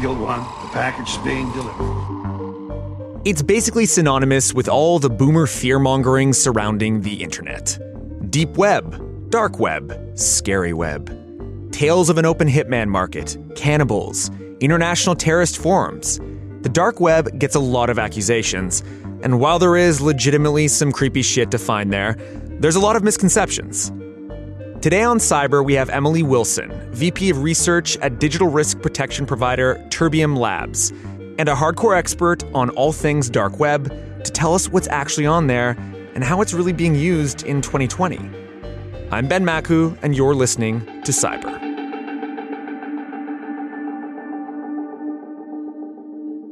Eagle One, the package is being delivered. It's basically synonymous with all the boomer fear mongering surrounding the internet deep web, dark web, scary web, tales of an open hitman market, cannibals, international terrorist forums. The dark web gets a lot of accusations, and while there is legitimately some creepy shit to find there, there's a lot of misconceptions. Today on Cyber, we have Emily Wilson, VP of Research at digital risk protection provider Terbium Labs, and a hardcore expert on all things dark web to tell us what's actually on there and how it's really being used in 2020. I'm Ben Makuch, and you're listening to Cyber.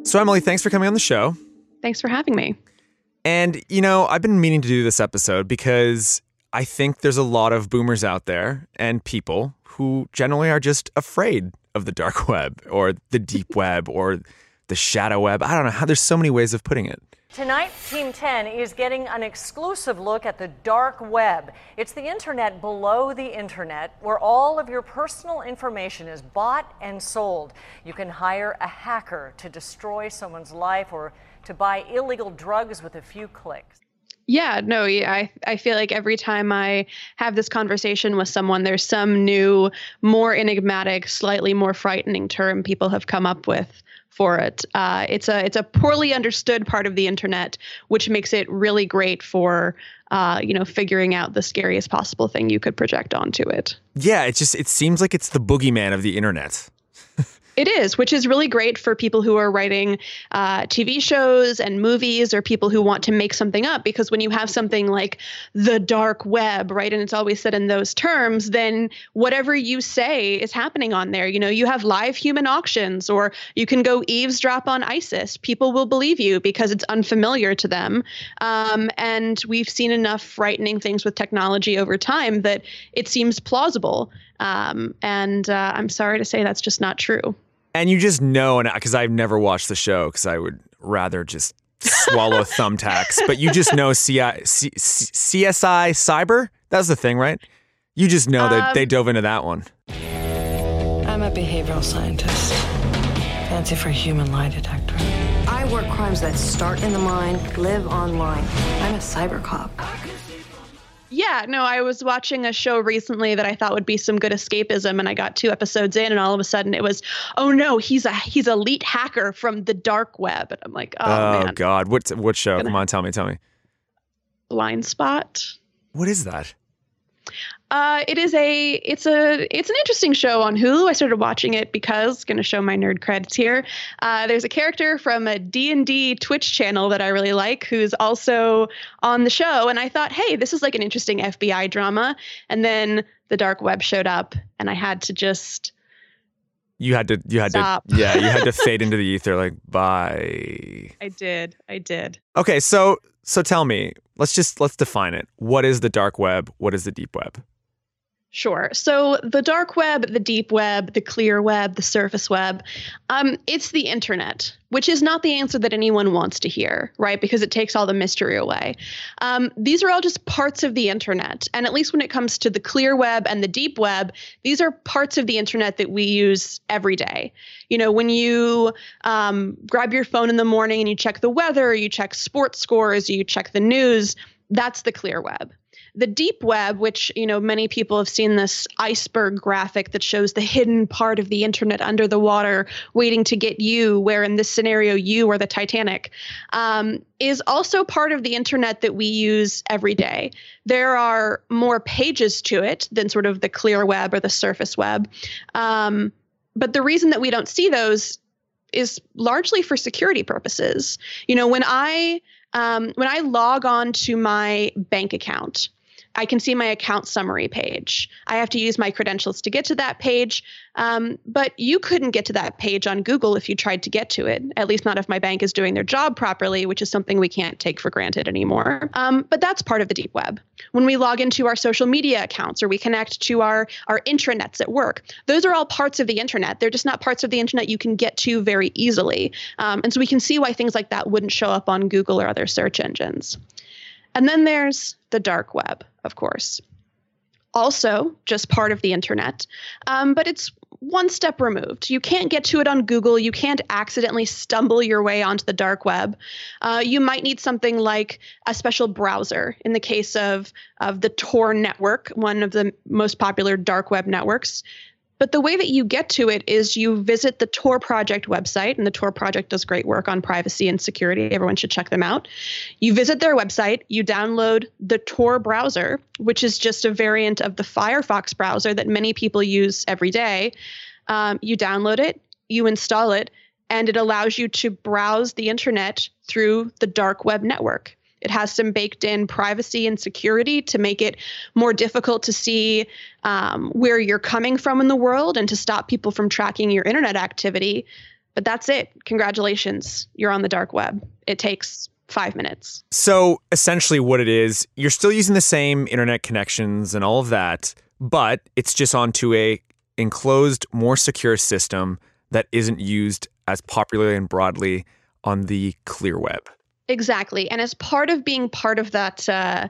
So, Emily, thanks for coming on the show. Thanks for having me. And, you know, I've been meaning to do this episode because I think there's a lot of boomers out there and people who generally are just afraid of the dark web or the deep web or the shadow web. I don't know how there's so many ways of putting it. Tonight, Team 10 is getting an exclusive look at the dark web. It's the internet below the internet where all of your personal information is bought and sold. You can hire a hacker to destroy someone's life or to buy illegal drugs with a few clicks. Yeah, no, I I feel like every time I have this conversation with someone, there's some new, more enigmatic, slightly more frightening term people have come up with for it. Uh, it's a it's a poorly understood part of the internet, which makes it really great for uh, you know figuring out the scariest possible thing you could project onto it. Yeah, it just it seems like it's the boogeyman of the internet. It is, which is really great for people who are writing uh, TV shows and movies or people who want to make something up. Because when you have something like the dark web, right, and it's always said in those terms, then whatever you say is happening on there. You know, you have live human auctions or you can go eavesdrop on ISIS. People will believe you because it's unfamiliar to them. Um, and we've seen enough frightening things with technology over time that it seems plausible. Um, and uh, I'm sorry to say that's just not true. And you just know, and because I've never watched the show, because I would rather just swallow thumbtacks. But you just know CI, C, CSI Cyber. That's the thing, right? You just know that um, they dove into that one. I'm a behavioral scientist. Fancy for a human lie detector. I work crimes that start in the mind, live online. I'm a cyber cop. Yeah, no, I was watching a show recently that I thought would be some good escapism, and I got two episodes in, and all of a sudden it was, oh no, he's a he's a elite hacker from the dark web, and I'm like, oh, oh man. God, what what show? Come on, tell me, tell me. Blind Spot. What is that? Uh, it is a it's a it's an interesting show on Hulu. I started watching it because going to show my nerd credits here. Uh, there's a character from a D and D Twitch channel that I really like, who's also on the show, and I thought, hey, this is like an interesting FBI drama. And then the dark web showed up, and I had to just you had to you had Stop. to yeah you had to fade into the ether like bye. I did. I did. Okay, so so tell me, let's just let's define it. What is the dark web? What is the deep web? Sure. So the dark web, the deep web, the clear web, the surface web, um, it's the internet, which is not the answer that anyone wants to hear, right? Because it takes all the mystery away. Um, these are all just parts of the internet. And at least when it comes to the clear web and the deep web, these are parts of the internet that we use every day. You know, when you um, grab your phone in the morning and you check the weather, you check sports scores, you check the news, that's the clear web the deep web, which you know many people have seen this iceberg graphic that shows the hidden part of the internet under the water, waiting to get you. Where in this scenario, you are the Titanic, um, is also part of the internet that we use every day. There are more pages to it than sort of the clear web or the surface web, um, but the reason that we don't see those is largely for security purposes. You know, when I um, when I log on to my bank account, I can see my account summary page. I have to use my credentials to get to that page, um, but you couldn't get to that page on Google if you tried to get to it, at least not if my bank is doing their job properly, which is something we can't take for granted anymore. Um, but that's part of the deep web. When we log into our social media accounts or we connect to our, our intranets at work, those are all parts of the internet. They're just not parts of the internet you can get to very easily. Um, and so we can see why things like that wouldn't show up on Google or other search engines. And then there's the dark web, of course. Also, just part of the internet, um, but it's one step removed. You can't get to it on Google. You can't accidentally stumble your way onto the dark web. Uh, you might need something like a special browser. In the case of of the Tor network, one of the most popular dark web networks, but the way that you get to it is you visit the Tor Project website, and the Tor Project does great work on privacy and security. Everyone should check them out. You visit their website, you download the Tor browser, which is just a variant of the Firefox browser that many people use every day. Um, you download it, you install it, and it allows you to browse the internet through the dark web network. It has some baked in privacy and security to make it more difficult to see um, where you're coming from in the world and to stop people from tracking your internet activity. But that's it. Congratulations. You're on the dark web. It takes five minutes. So essentially, what it is, you're still using the same internet connections and all of that, but it's just onto a enclosed, more secure system that isn't used as popularly and broadly on the clear web. Exactly. And as part of being part of that uh,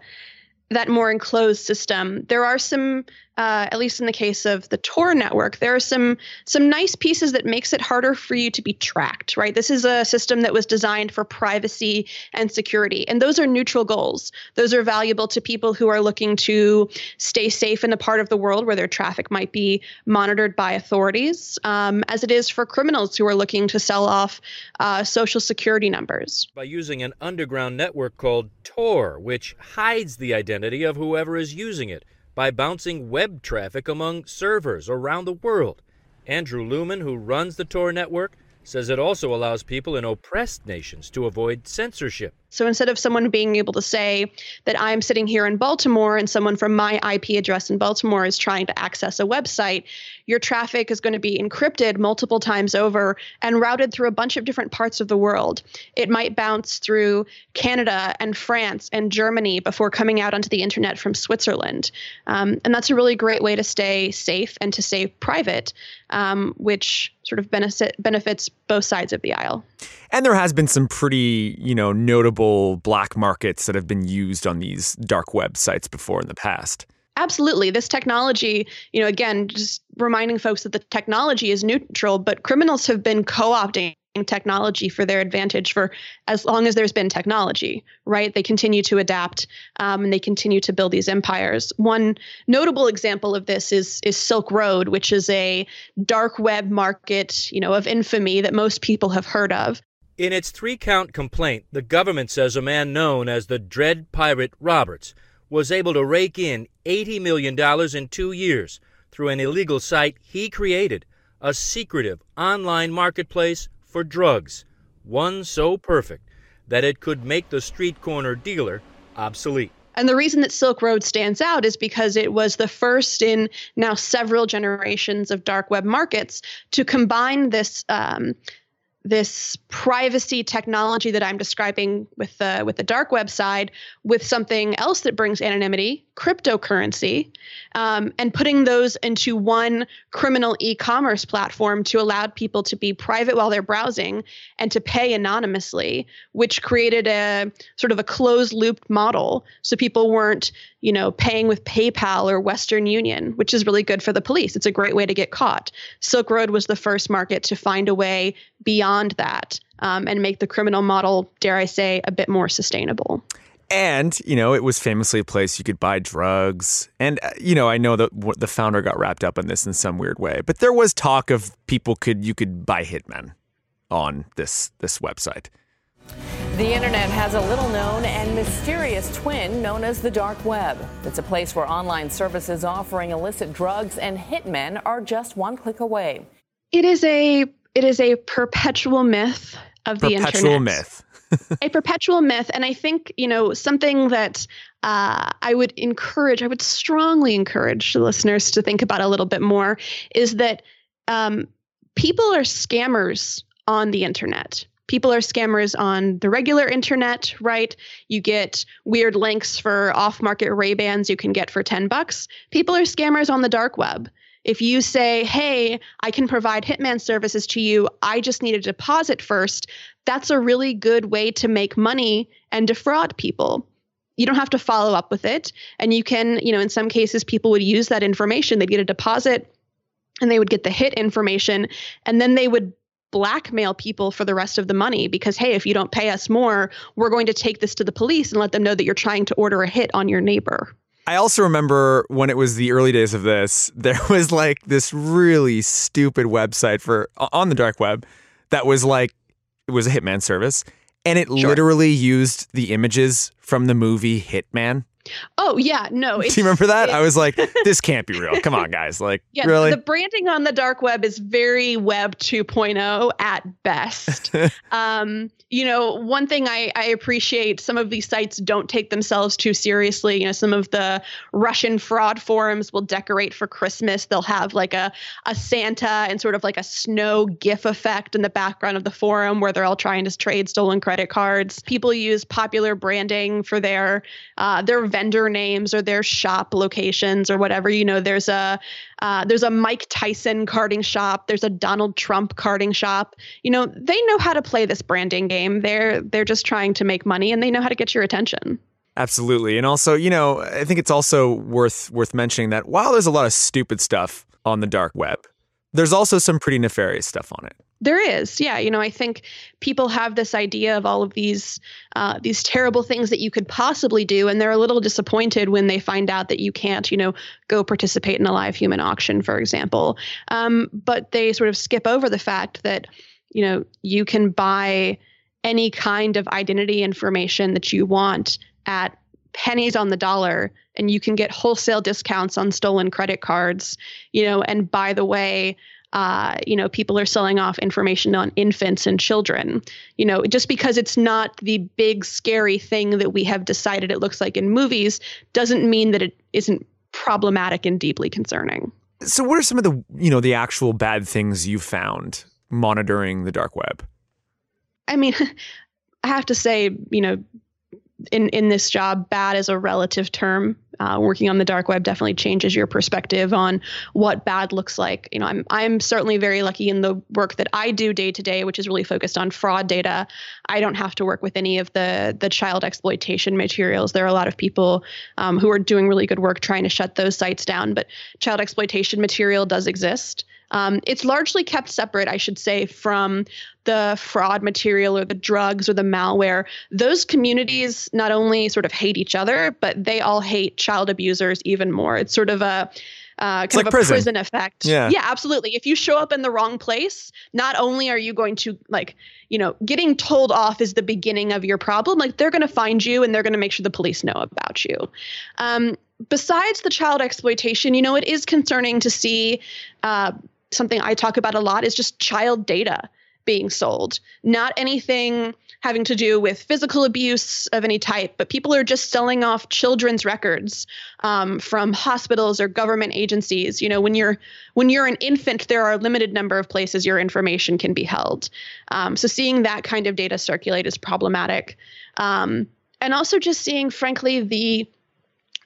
that more enclosed system, there are some uh, at least in the case of the Tor network, there are some some nice pieces that makes it harder for you to be tracked. Right, this is a system that was designed for privacy and security, and those are neutral goals. Those are valuable to people who are looking to stay safe in a part of the world where their traffic might be monitored by authorities, um, as it is for criminals who are looking to sell off uh, social security numbers. By using an underground network called Tor, which hides the identity of whoever is using it by bouncing web traffic among servers around the world. Andrew Lewman, who runs the Tor network, says it also allows people in oppressed nations to avoid censorship. So instead of someone being able to say that I'm sitting here in Baltimore and someone from my IP address in Baltimore is trying to access a website, your traffic is going to be encrypted multiple times over and routed through a bunch of different parts of the world. It might bounce through Canada and France and Germany before coming out onto the internet from Switzerland. Um, and that's a really great way to stay safe and to stay private, um, which sort of benefit, benefits both sides of the aisle. And there has been some pretty, you know, notable black markets that have been used on these dark websites before in the past. Absolutely. This technology, you know, again, just reminding folks that the technology is neutral, but criminals have been co opting technology for their advantage for as long as there's been technology, right? They continue to adapt um, and they continue to build these empires. One notable example of this is is Silk Road, which is a dark web market, you know, of infamy that most people have heard of. In its three count complaint, the government says a man known as the Dread Pirate Roberts was able to rake in $80 million in two years through an illegal site he created, a secretive online marketplace for drugs, one so perfect that it could make the street corner dealer obsolete. And the reason that Silk Road stands out is because it was the first in now several generations of dark web markets to combine this um, this privacy technology that I'm describing with the with the dark web side with something else that brings anonymity, cryptocurrency, um, and putting those into one criminal e-commerce platform to allow people to be private while they're browsing and to pay anonymously, which created a sort of a closed loop model, so people weren't you know paying with PayPal or Western Union, which is really good for the police. It's a great way to get caught. Silk Road was the first market to find a way beyond that um, and make the criminal model, dare I say, a bit more sustainable. And, you know, it was famously a place you could buy drugs. And, uh, you know, I know that the founder got wrapped up in this in some weird way, but there was talk of people could, you could buy hitmen on this, this website. The internet has a little known and mysterious twin known as the dark web. It's a place where online services offering illicit drugs and hitmen are just one click away. It is a it is a perpetual myth of the perpetual internet. myth. a perpetual myth. And I think, you know, something that uh, I would encourage, I would strongly encourage the listeners to think about a little bit more is that um, people are scammers on the internet. People are scammers on the regular internet, right? You get weird links for off-market Ray-Bans you can get for 10 bucks. People are scammers on the dark web. If you say, hey, I can provide Hitman services to you, I just need a deposit first, that's a really good way to make money and defraud people. you don't have to follow up with it. And you can, you know, in some cases, people would use that information. They'd get a deposit and they would get the hit information and then they would blackmail people for the rest of the money because hey if you don't pay us more we're going to take this to the police and let them know that you're trying to order a hit on your neighbor I also remember when it was the early days of this, there was like this really stupid website for on the dark web that was like it was a hitman service and it sure. literally used the images from the movie Hitman. Oh yeah, no. Do you remember that? I was like, this can't be real. Come on, guys. Like, yeah, really? The branding on the dark web is very Web 2.0 at best. um, you know, one thing I, I appreciate some of these sites don't take themselves too seriously. You know, some of the Russian fraud forums will decorate for Christmas. They'll have like a, a Santa and sort of like a snow GIF effect in the background of the forum where they're all trying to trade stolen credit cards. People use popular branding for their uh, their vendor names or their shop locations or whatever. You know, there's a uh, there's a Mike Tyson carding shop. There's a Donald Trump carding shop. You know, they know how to play this branding game. They're they're just trying to make money, and they know how to get your attention. Absolutely, and also, you know, I think it's also worth worth mentioning that while there's a lot of stupid stuff on the dark web, there's also some pretty nefarious stuff on it. There is, yeah. You know, I think people have this idea of all of these uh, these terrible things that you could possibly do, and they're a little disappointed when they find out that you can't, you know, go participate in a live human auction, for example. Um, but they sort of skip over the fact that, you know, you can buy any kind of identity information that you want at pennies on the dollar and you can get wholesale discounts on stolen credit cards you know and by the way uh, you know, people are selling off information on infants and children. You know, just because it's not the big scary thing that we have decided it looks like in movies doesn't mean that it isn't problematic and deeply concerning. So, what are some of the you know the actual bad things you found monitoring the dark web? I mean, I have to say, you know, in in this job, bad is a relative term. Uh, working on the dark web definitely changes your perspective on what bad looks like. You know, I'm I'm certainly very lucky in the work that I do day to day, which is really focused on fraud data. I don't have to work with any of the the child exploitation materials. There are a lot of people um, who are doing really good work trying to shut those sites down, but child exploitation material does exist. Um, it's largely kept separate, I should say, from the fraud material or the drugs or the malware. Those communities not only sort of hate each other, but they all hate child abusers even more. It's sort of a uh, kind like of a prison. prison effect. Yeah. yeah, absolutely. If you show up in the wrong place, not only are you going to like, you know, getting told off is the beginning of your problem. Like they're going to find you and they're going to make sure the police know about you. Um, besides the child exploitation, you know, it is concerning to see uh, something I talk about a lot is just child data being sold. Not anything having to do with physical abuse of any type, but people are just selling off children's records um, from hospitals or government agencies. You know, when you're when you're an infant, there are a limited number of places your information can be held. Um, so seeing that kind of data circulate is problematic, um, and also just seeing, frankly, the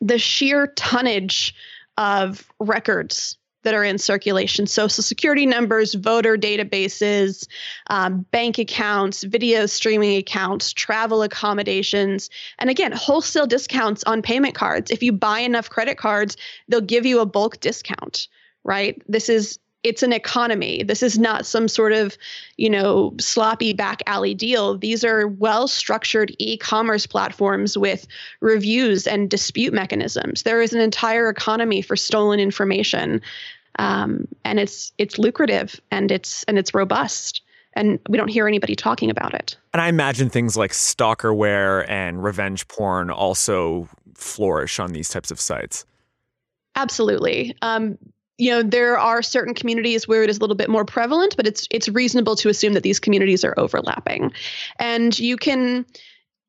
the sheer tonnage of records that are in circulation social security numbers, voter databases, um, bank accounts, video streaming accounts, travel accommodations, and again, wholesale discounts on payment cards. If you buy enough credit cards, they'll give you a bulk discount, right? This is it's an economy. This is not some sort of, you know, sloppy back alley deal. These are well structured e commerce platforms with reviews and dispute mechanisms. There is an entire economy for stolen information. Um, and it's it's lucrative and it's and it's robust and we don't hear anybody talking about it. And I imagine things like stalkerware and revenge porn also flourish on these types of sites. Absolutely. Um, you know there are certain communities where it is a little bit more prevalent but it's it's reasonable to assume that these communities are overlapping. And you can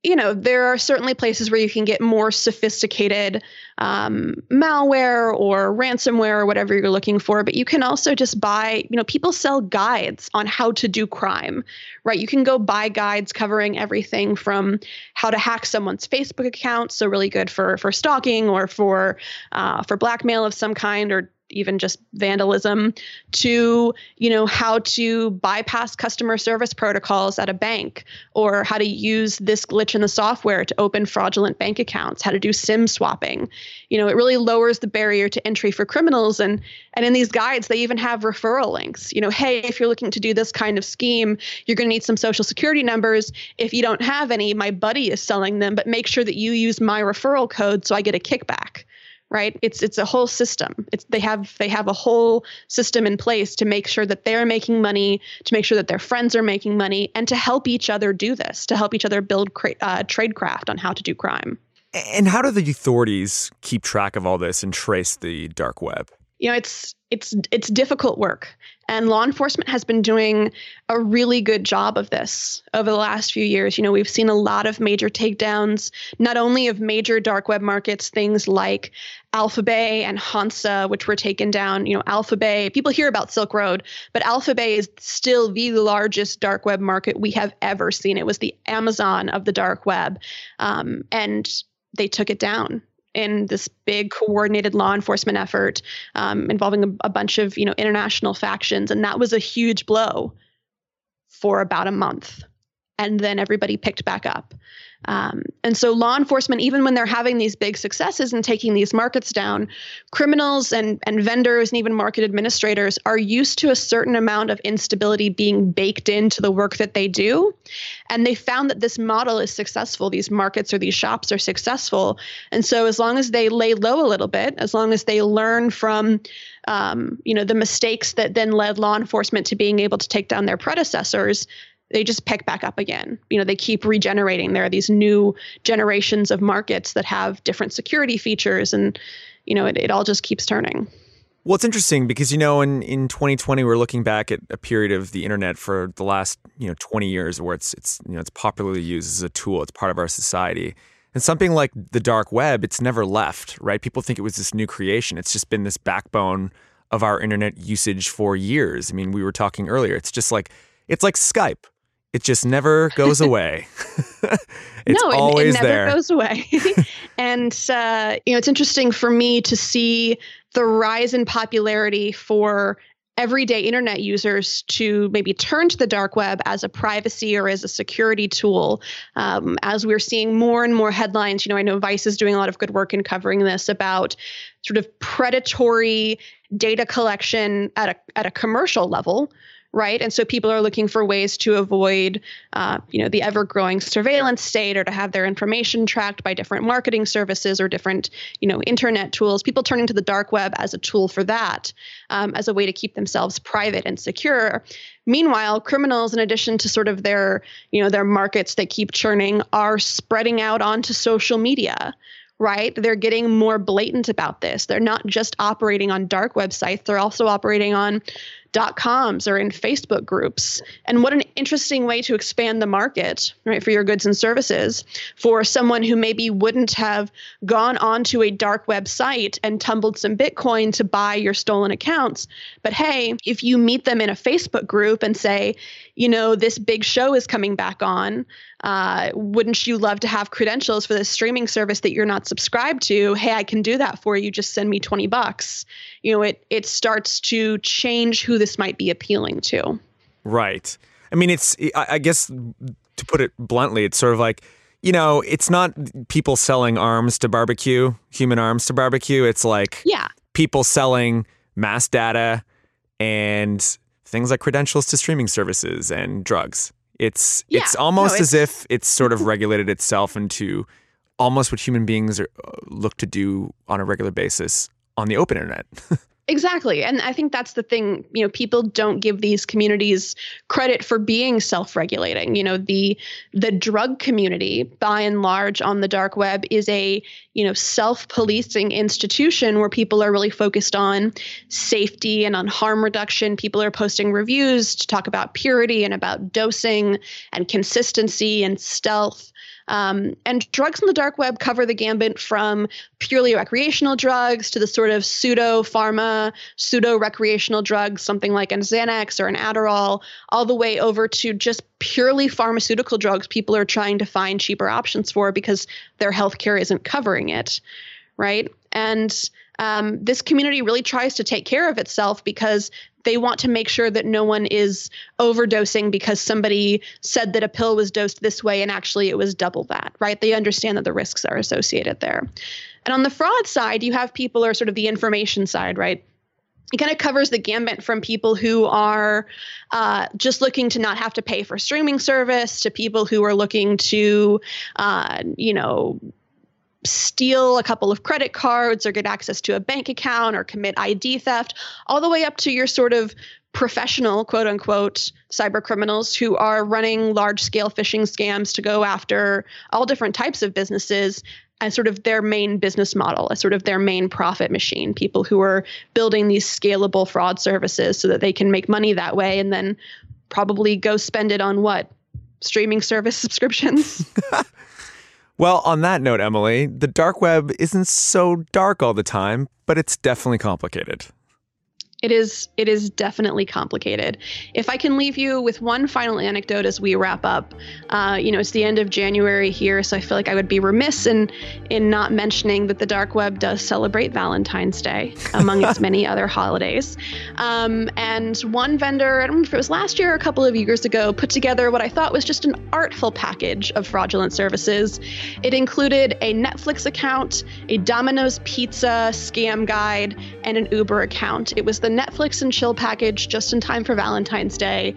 you know there are certainly places where you can get more sophisticated um, malware or ransomware or whatever you're looking for but you can also just buy you know people sell guides on how to do crime right? You can go buy guides covering everything from how to hack someone's facebook account so really good for for stalking or for uh, for blackmail of some kind or even just vandalism to you know how to bypass customer service protocols at a bank or how to use this glitch in the software to open fraudulent bank accounts how to do sim swapping. You know it really lowers the barrier to entry for criminals and and in these guides they even have referral links. You know hey if you're looking to do this kind of scheme you're going to need some social security numbers. If you don't have any my buddy is selling them but make sure that you use my referral code so i get a kickback right? It's it's a whole system. It's they have they have a whole system in place to make sure that they're making money to make sure that their friends are making money and to help each other do this to help each other build cra- uh, tradecraft on how to do crime. And how do the authorities keep track of all this and trace the dark web you know it's it's it's difficult work. And law enforcement has been doing a really good job of this over the last few years. You know we've seen a lot of major takedowns not only of major dark web markets things like alphabay and hansa which were taken down you know alphabay people hear about silk road but alphabay is still the largest dark web market we have ever seen. It was the amazon of the dark web um, and they took it down in this big coordinated law enforcement effort um, involving a, a bunch of you know international factions, and that was a huge blow for about a month, and then everybody picked back up. Um, and so, law enforcement, even when they're having these big successes and taking these markets down, criminals and, and vendors and even market administrators are used to a certain amount of instability being baked into the work that they do. And they found that this model is successful. These markets or these shops are successful. And so, as long as they lay low a little bit, as long as they learn from um, you know the mistakes that then led law enforcement to being able to take down their predecessors they just pick back up again. You know, they keep regenerating. There are these new generations of markets that have different security features, and you know, it, it all just keeps turning. Well, it's interesting because you know, in, in 2020, we're looking back at a period of the internet for the last you know 20 years, where it's it's you know it's popularly used as a tool. It's part of our society. And something like the dark web, it's never left, right? People think it was this new creation. It's just been this backbone of our internet usage for years. I mean, we were talking earlier. It's just like it's like Skype it just never goes away. it's no, it, always it never there. goes away. and uh, you know, it's interesting for me to see the rise in popularity for everyday internet users to maybe turn to the dark web as a privacy or as a security tool um, as we're seeing more and more headlines you know i know vice is doing a lot of good work in covering this about sort of predatory data collection at a, at a commercial level right? And so people are looking for ways to avoid, uh, you know, the ever-growing surveillance state, or to have their information tracked by different marketing services or different, you know, internet tools. People turning to the dark web as a tool for that, um, as a way to keep themselves private and secure. Meanwhile, criminals, in addition to sort of their, you know, their markets that keep churning, are spreading out onto social media right? They're getting more blatant about this. They're not just operating on dark websites, they're also operating on dot coms or in Facebook groups. And what an interesting way to expand the market, right, for your goods and services for someone who maybe wouldn't have gone onto a dark website and tumbled some Bitcoin to buy your stolen accounts. But hey, if you meet them in a Facebook group and say, you know, this big show is coming back on, uh, wouldn't you love to have credentials for this streaming service that you're not subscribed to? Hey, I can do that for you. Just send me 20 bucks. You know, it it starts to change who this might be appealing to. Right. I mean, it's I guess to put it bluntly, it's sort of like you know, it's not people selling arms to barbecue, human arms to barbecue. It's like yeah, people selling mass data and things like credentials to streaming services and drugs. It's yeah, it's almost no, it's, as if it's sort of regulated itself into almost what human beings are, uh, look to do on a regular basis on the open internet. Exactly. And I think that's the thing, you know, people don't give these communities credit for being self-regulating. You know, the the drug community by and large on the dark web is a, you know, self-policing institution where people are really focused on safety and on harm reduction. People are posting reviews to talk about purity and about dosing and consistency and stealth. Um, and drugs in the dark web cover the gambit from purely recreational drugs to the sort of pseudo pharma, pseudo recreational drugs, something like an Xanax or an Adderall, all the way over to just purely pharmaceutical drugs people are trying to find cheaper options for because their healthcare isn't covering it. Right. And um, this community really tries to take care of itself because they want to make sure that no one is overdosing because somebody said that a pill was dosed this way and actually it was double that, right? They understand that the risks are associated there. And on the fraud side, you have people or sort of the information side, right? it kind of covers the gambit from people who are uh, just looking to not have to pay for streaming service to people who are looking to, uh, you know, steal a couple of credit cards or get access to a bank account or commit ID theft, all the way up to your sort of professional, quote unquote, cyber criminals who are running large scale phishing scams to go after all different types of businesses as sort of their main business model, as sort of their main profit machine. People who are building these scalable fraud services so that they can make money that way and then probably go spend it on what? Streaming service subscriptions. Well, on that note, Emily, the dark web isn't so dark all the time, but it's definitely complicated. It is it is definitely complicated. If I can leave you with one final anecdote as we wrap up, uh, you know, it's the end of January here, so I feel like I would be remiss in in not mentioning that the dark web does celebrate Valentine's Day among its many other holidays. Um, and one vendor, I don't know if it was last year or a couple of years ago, put together what I thought was just an artful package of fraudulent services. It included a Netflix account, a Domino's Pizza scam guide, and an Uber account. It was the Netflix and chill package just in time for Valentine's Day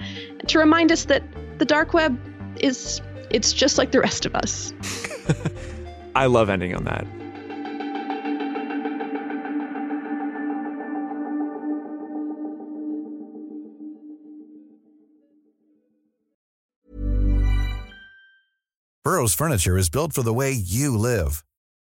to remind us that the dark web is it's just like the rest of us. I love ending on that. Burrow's furniture is built for the way you live.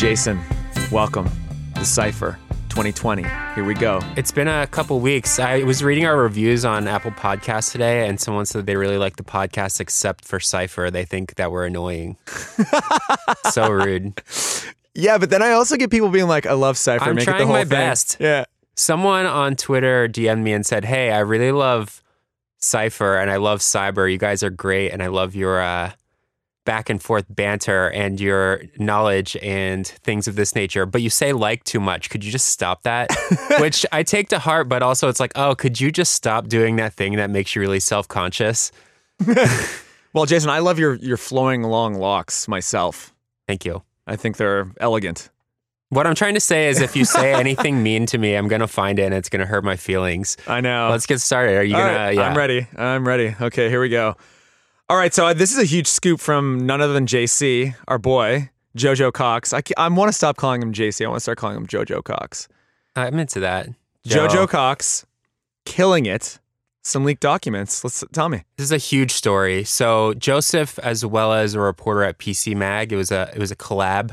Jason, welcome. The Cipher 2020. Here we go. It's been a couple weeks. I was reading our reviews on Apple Podcasts today, and someone said they really like the podcast except for Cipher. They think that we're annoying. so rude. Yeah, but then I also get people being like, I love Cypher. I'm Make trying it the whole my thing. best. Yeah. Someone on Twitter DM'd me and said, Hey, I really love Cipher and I love Cyber. You guys are great, and I love your uh, back and forth banter and your knowledge and things of this nature. But you say like too much. Could you just stop that? Which I take to heart, but also it's like, oh, could you just stop doing that thing that makes you really self conscious? Well, Jason, I love your your flowing long locks myself. Thank you. I think they're elegant. What I'm trying to say is if you say anything mean to me, I'm going to find it and it's going to hurt my feelings. I know. Let's get started. Are you going right, to? Yeah. I'm ready. I'm ready. Okay, here we go. All right, so uh, this is a huge scoop from none other than JC, our boy, Jojo Cox. I, I want to stop calling him JC. I want to start calling him Jojo Cox. I'm into that. Jojo Cox, killing it. Some leaked documents. Let's tell me. This is a huge story. So Joseph, as well as a reporter at PC Mag, it was a it was a collab.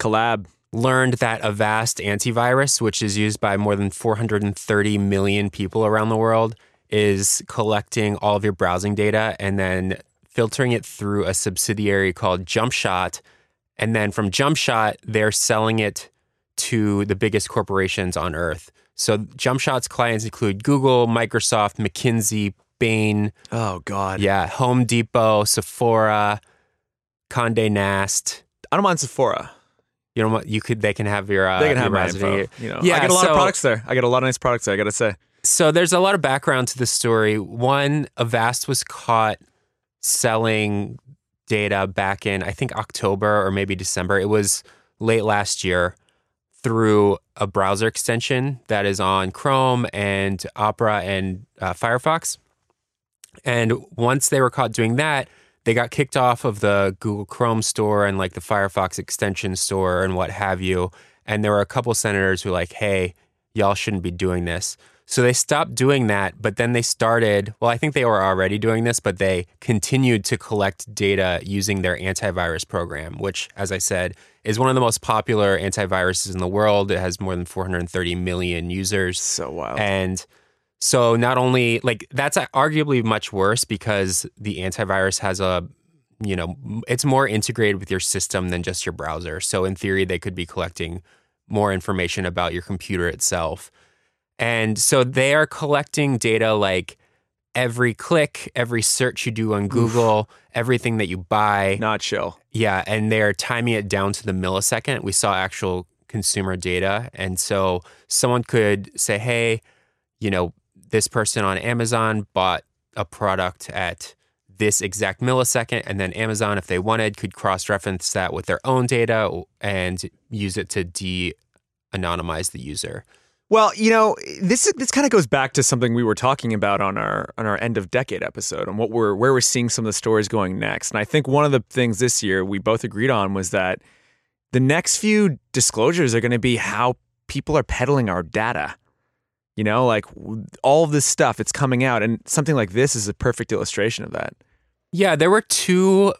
Collab learned that Avast antivirus, which is used by more than 430 million people around the world, is collecting all of your browsing data and then filtering it through a subsidiary called JumpShot. And then from JumpShot, they're selling it to the biggest corporations on earth. So JumpShot's clients include Google, Microsoft, McKinsey, Bain. Oh God. Yeah, Home Depot, Sephora, Condé Nast. I don't mind Sephora. You know what? You could. They can have your. Uh, They can have my info. You know, yeah, I get a lot so, of products there. I get a lot of nice products there. I got to say. So there's a lot of background to the story. One, Avast was caught selling data back in I think October or maybe December. It was late last year through a browser extension that is on Chrome and Opera and uh, Firefox. And once they were caught doing that, they got kicked off of the Google Chrome store and like the Firefox extension store and what have you. and there were a couple senators who were like, "Hey, y'all shouldn't be doing this." So they stopped doing that, but then they started. Well, I think they were already doing this, but they continued to collect data using their antivirus program, which, as I said, is one of the most popular antiviruses in the world. It has more than 430 million users. So wild. And so not only like that's arguably much worse because the antivirus has a you know it's more integrated with your system than just your browser. So in theory they could be collecting more information about your computer itself. And so they are collecting data like every click, every search you do on Google, everything that you buy. Not chill. Yeah, and they're timing it down to the millisecond. We saw actual consumer data. And so someone could say, hey, you know, this person on Amazon bought a product at this exact millisecond, and then Amazon, if they wanted, could cross reference that with their own data and use it to de anonymize the user. Well, you know, this this kind of goes back to something we were talking about on our on our end of decade episode and what we're where we're seeing some of the stories going next. And I think one of the things this year we both agreed on was that the next few disclosures are going to be how people are peddling our data. You know, like all of this stuff it's coming out and something like this is a perfect illustration of that. Yeah, there were two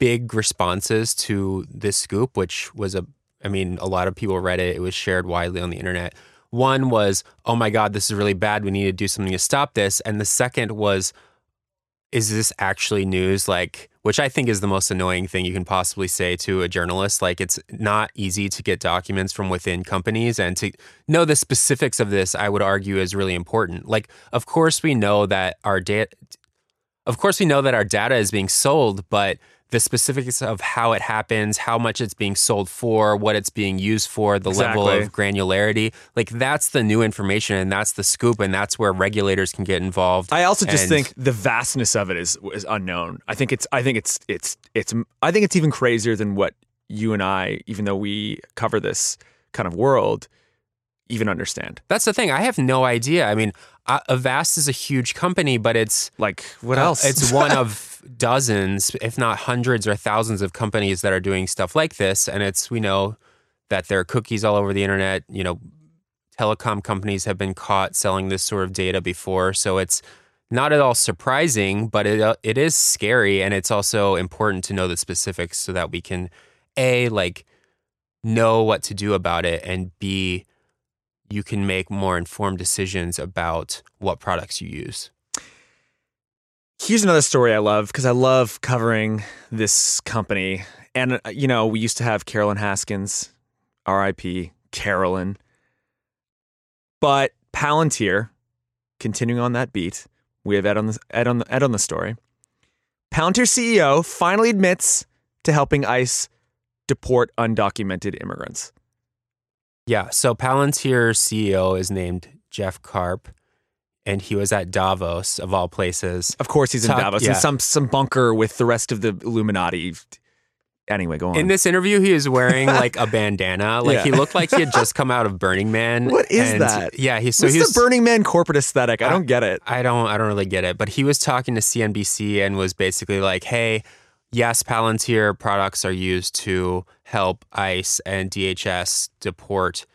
big responses to this scoop which was a I mean, a lot of people read it. It was shared widely on the internet. One was, oh my God, this is really bad. We need to do something to stop this. And the second was, is this actually news? Like, which I think is the most annoying thing you can possibly say to a journalist. Like, it's not easy to get documents from within companies, and to know the specifics of this, I would argue, is really important. Like, of course, we know that our data, of course, we know that our data is being sold, but the specifics of how it happens, how much it's being sold for, what it's being used for, the Exactly. level of granularity. Like that's the new information and that's the scoop and that's where regulators can get involved. I also just And- think the vastness of it is is unknown. I think it's I think it's it's it's I think it's even crazier than what you and I, even though we cover this kind of world, even understand. That's the thing. I have no idea. I mean, uh, Avast is a huge company, but it's like what uh, else? It's one of dozens, if not hundreds or thousands of companies that are doing stuff like this. And it's we know that there are cookies all over the internet. You know, telecom companies have been caught selling this sort of data before, so it's not at all surprising, but it uh, it is scary, and it's also important to know the specifics so that we can a like know what to do about it, and b you can make more informed decisions about what products you use. Here's another story I love because I love covering this company. And, uh, you know, we used to have Carolyn Haskins, RIP, Carolyn. But Palantir, continuing on that beat, we have Ed on the, Ed on the, Ed on the story. Palantir CEO finally admits to helping ICE deport undocumented immigrants. Yeah. So Palantir CEO is named Jeff Karp, and he was at Davos of all places. Of course, he's in Talk- Davos yeah. in some some bunker with the rest of the Illuminati. Anyway, go on. In this interview, he was wearing like a bandana. Like Yeah. he looked like he had just come out of Burning Man. What is And, that? Yeah, he so What's he's the Burning Man corporate aesthetic? I don't get it. I don't I don't really get it. But he was talking to CNBC and was basically like, "Hey, yes, Palantir products are used to help ICE and DHS deport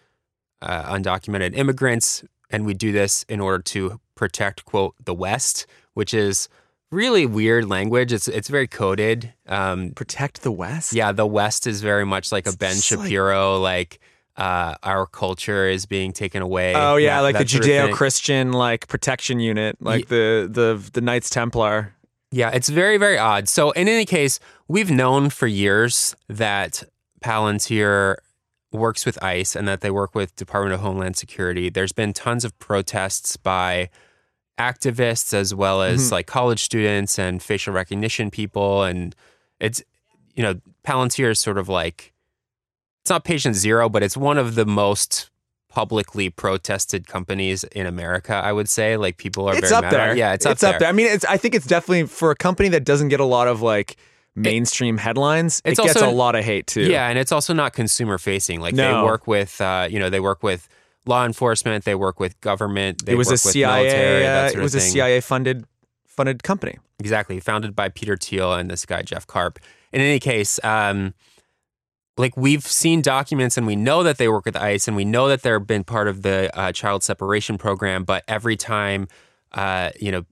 uh, undocumented immigrants, and we do this in order to protect quote the West, which is really weird language. It's it's very coded. Um, Protect the West. yeah, the West is very much like a Ben It's like- Shapiro, like. uh, our culture is being taken away. Oh yeah, that- like the that. Judeo-Christian like protection unit, like the the the Knights Templar. Yeah, it's very, very odd. So, in any case, we've known for years that Palantir works with ICE and that they work with Department of Homeland Security. There's been tons of protests by activists as well as Mhm. like college students and facial recognition people. And it's, you know, Palantir is sort of like, it's not patient zero, but it's one of the most publicly protested companies in America, I would say. Like people are It's very up at- there. Yeah, it's, up, there. I mean, it's I think it's definitely for a company that doesn't get a lot of like mainstream headlines. it's it gets also- a lot of hate too. Yeah, and it's also not consumer facing. Like No. they work with, uh, you know, they work with law enforcement, they work with government, they it was work a with CIA. military, uh, it was a. CIA funded funded company. Exactly, founded by Peter Thiel and this guy Jeff Karp. In any case, um, like we've seen documents and we know that they work with ICE and we know that they've been part of the uh, child separation program. But every time, uh, you know,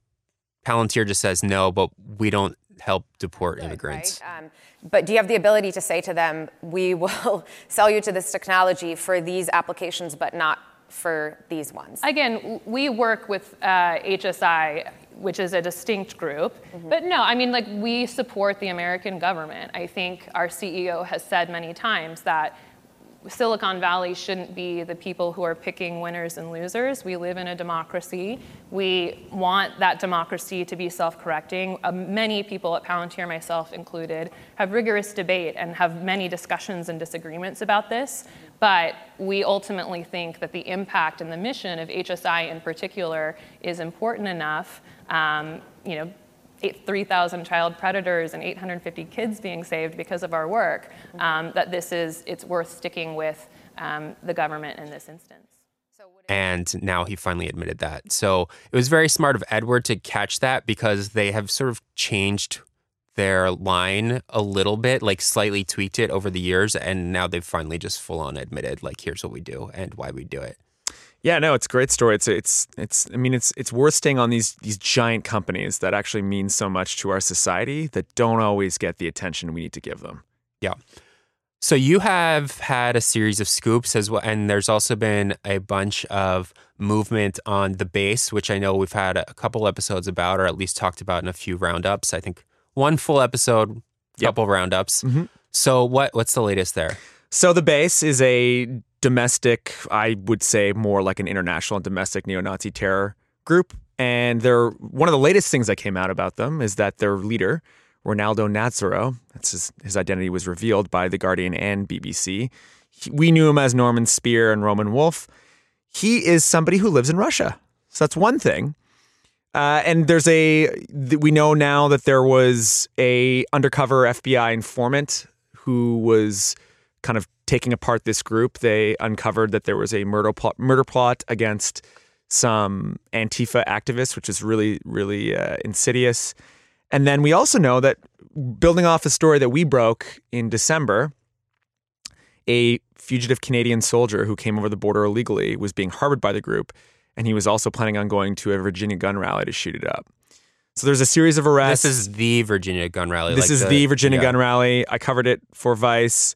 Palantir just says no, but we don't help deport immigrants. Right? Um, but do you have the ability to say to them, we will sell you to this technology for these applications, but not for these ones? Again, we work with uh, HSI, which is a distinct group. Mm-hmm. But no, I mean, like, we support the American government. I think our CEO has said many times that Silicon Valley shouldn't be the people who are picking winners and losers. We live in a democracy. We want that democracy to be self correcting. Uh, many people at Palantir, myself included, have rigorous debate and have many discussions and disagreements about this. But we ultimately think that the impact and the mission of HSI in particular is important enough. Um, you know, 3,000 child predators and 850 kids being saved because of our work, um, that this is, it's worth sticking with um, the government in this instance. And now he finally admitted that. So it was very smart of Edward to catch that because they have sort of changed their line a little bit, like slightly tweaked it over the years. And now they've finally just full on admitted, like, here's what we do and why we do it. Yeah, no, it's a great story. It's it's it's. I mean, it's it's worth staying on these these giant companies that actually mean so much to our society that don't always get the attention we need to give them. Yeah. So you have had a series of scoops as well, and there's also been a bunch of movement on the base, which I know we've had a couple episodes about, or at least talked about in a few roundups. I think one full episode, couple yep. roundups. Mm-hmm. So what what's the latest there? So the base is a domestic, I would say more like an international and domestic neo-Nazi terror group. And they're one of the latest things that came out about them is that their leader, Rinaldo Nazzaro, that's his, his identity was revealed by The Guardian and BBC. He, we knew him as Norman Spear and Roman Wolf. He is somebody who lives in Russia. So that's one thing. Uh, and there's a we know now that there was a undercover FBI informant who was kind of taking apart this group, they uncovered that there was a murder plot, murder plot against some Antifa activists, which is really, really uh, insidious. And then we also know that, building off a story that we broke in December, a fugitive Canadian soldier who came over the border illegally was being harbored by the group, and he was also planning on going to a Virginia gun rally to shoot it up. So there's a series of arrests. This is the Virginia gun rally. This like is the, the Virginia yeah. gun rally. I covered it for Vice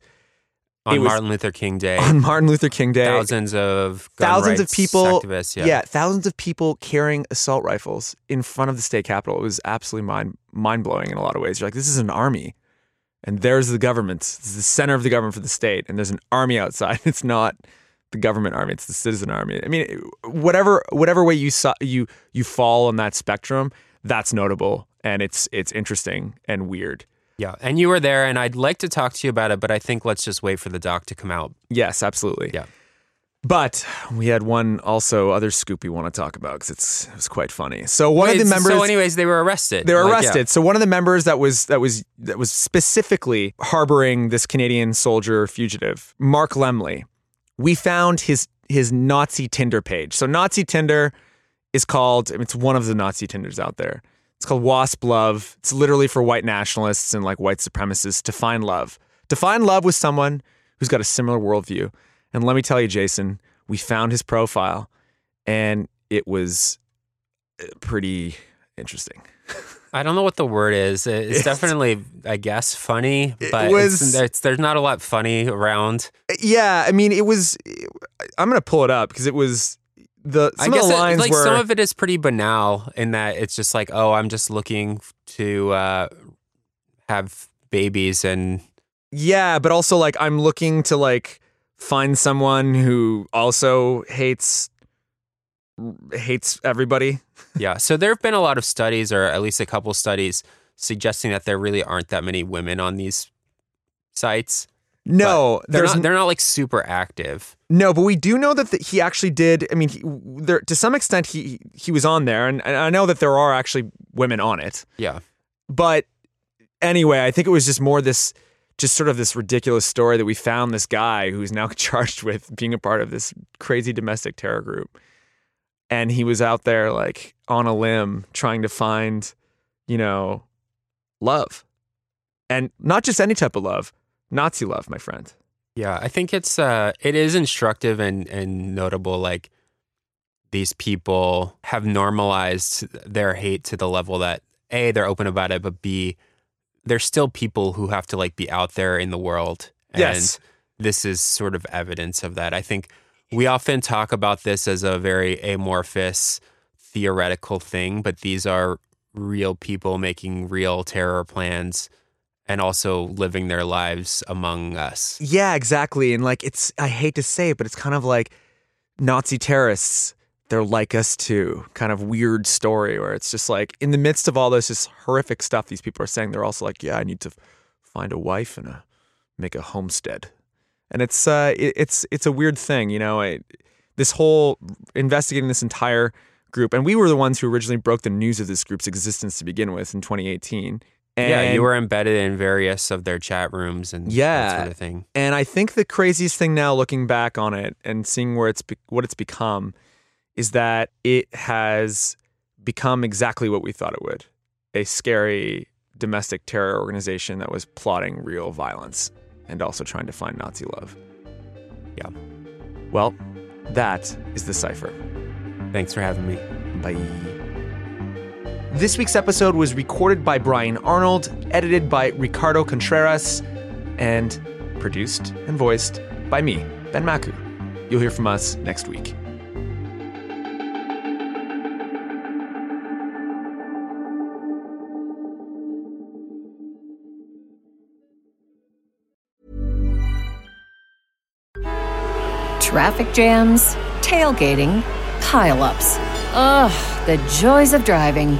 on Martin Luther King Day. On Martin Luther King Day, thousands of thousands of people, activists, yeah. yeah, thousands of people carrying assault rifles in front of the state capitol. It was absolutely mind mind blowing in a lot of ways. You're like, this is an army, and there's the government. It's the center of the government for the state, and there's an army outside. It's not the government army; it's the citizen army. I mean, whatever whatever way you saw you you fall on that spectrum, that's notable, and it's it's interesting and weird. Yeah, and you were there, and I'd like to talk to you about it, but I think let's just wait for the doc to come out. Yes, absolutely. Yeah. But we had one also other scoop we want to talk about because it's it was quite funny. So one Wait, of the members. So, anyways, they were arrested. They were like, arrested. Yeah. So one of the members that was that was that was specifically harboring this Canadian soldier fugitive, Mark Lemley. We found his his Nazi Tinder page. So Nazi Tinder is called. It's one of the Nazi Tinders out there. It's called Wasp Love. It's literally for white nationalists and like white supremacists to find love. To find love with someone who's got a similar worldview. And let me tell you, Jason, we found his profile and it was uh, pretty interesting. I don't know what the word is. It's, it's definitely, I guess, funny, but it was, it's, it's, there's not a lot funny around. Yeah, I mean, it was. I'm gonna pull it up because it was the some I guess of the lines it, like were, some of it is pretty banal in that it's just like, oh, I'm just looking to uh, have babies and yeah, but also like I'm looking to like find someone who also hates hates everybody. yeah, so there have been a lot of studies, or at least a couple studies, suggesting that there really aren't that many women on these sites. No, they're not, they're not like super active. No, but we do know that the, he actually did. I mean, he, there to some extent he he was on there, and, and I know that there are actually women on it. Yeah, but anyway, I think it was just more this, just sort of this ridiculous story that we found this guy who's now charged with being a part of this crazy domestic terror group, and he was out there like on a limb trying to find, you know, love, and not just any type of love Nazi love, my friend. Yeah, I think it's uh it is instructive and and notable like these people have normalized their hate to the level that A, they're open about it, but B, there's still people who have to like be out there in the world. Yes. And this is sort of evidence of that. I think we often talk about this as a very amorphous theoretical thing, but these are real people making real terror plans and also living their lives among us. Yeah, exactly. And like it's I hate to say it, but it's kind of like Nazi terrorists, they're like us too. Kind of weird story where it's just like in the midst of all this just horrific stuff these people are saying, they're also like, Yeah, I need to find a wife and a, make a homestead. And it's uh it, it's it's a weird thing, you know. I, this whole investigating this entire group, and we were the ones who originally broke the news of this group's existence to begin with in 2018. And yeah, you were embedded in various of their chat rooms and yeah, that sort of thing. And I think the craziest thing now, looking back on it and seeing where it's be- what it's become, is that it has become exactly what we thought it would: a scary domestic terror organization that was plotting real violence and also trying to find Nazi love. Yeah. Well, that is the cipher. Thanks for having me. Bye. This week's episode was recorded by Brian Arnold, edited by Ricardo Contreras, and produced and voiced by me, Ben Makuch. You'll hear from us next week. Traffic jams, tailgating, pileups. Ugh, the joys of driving.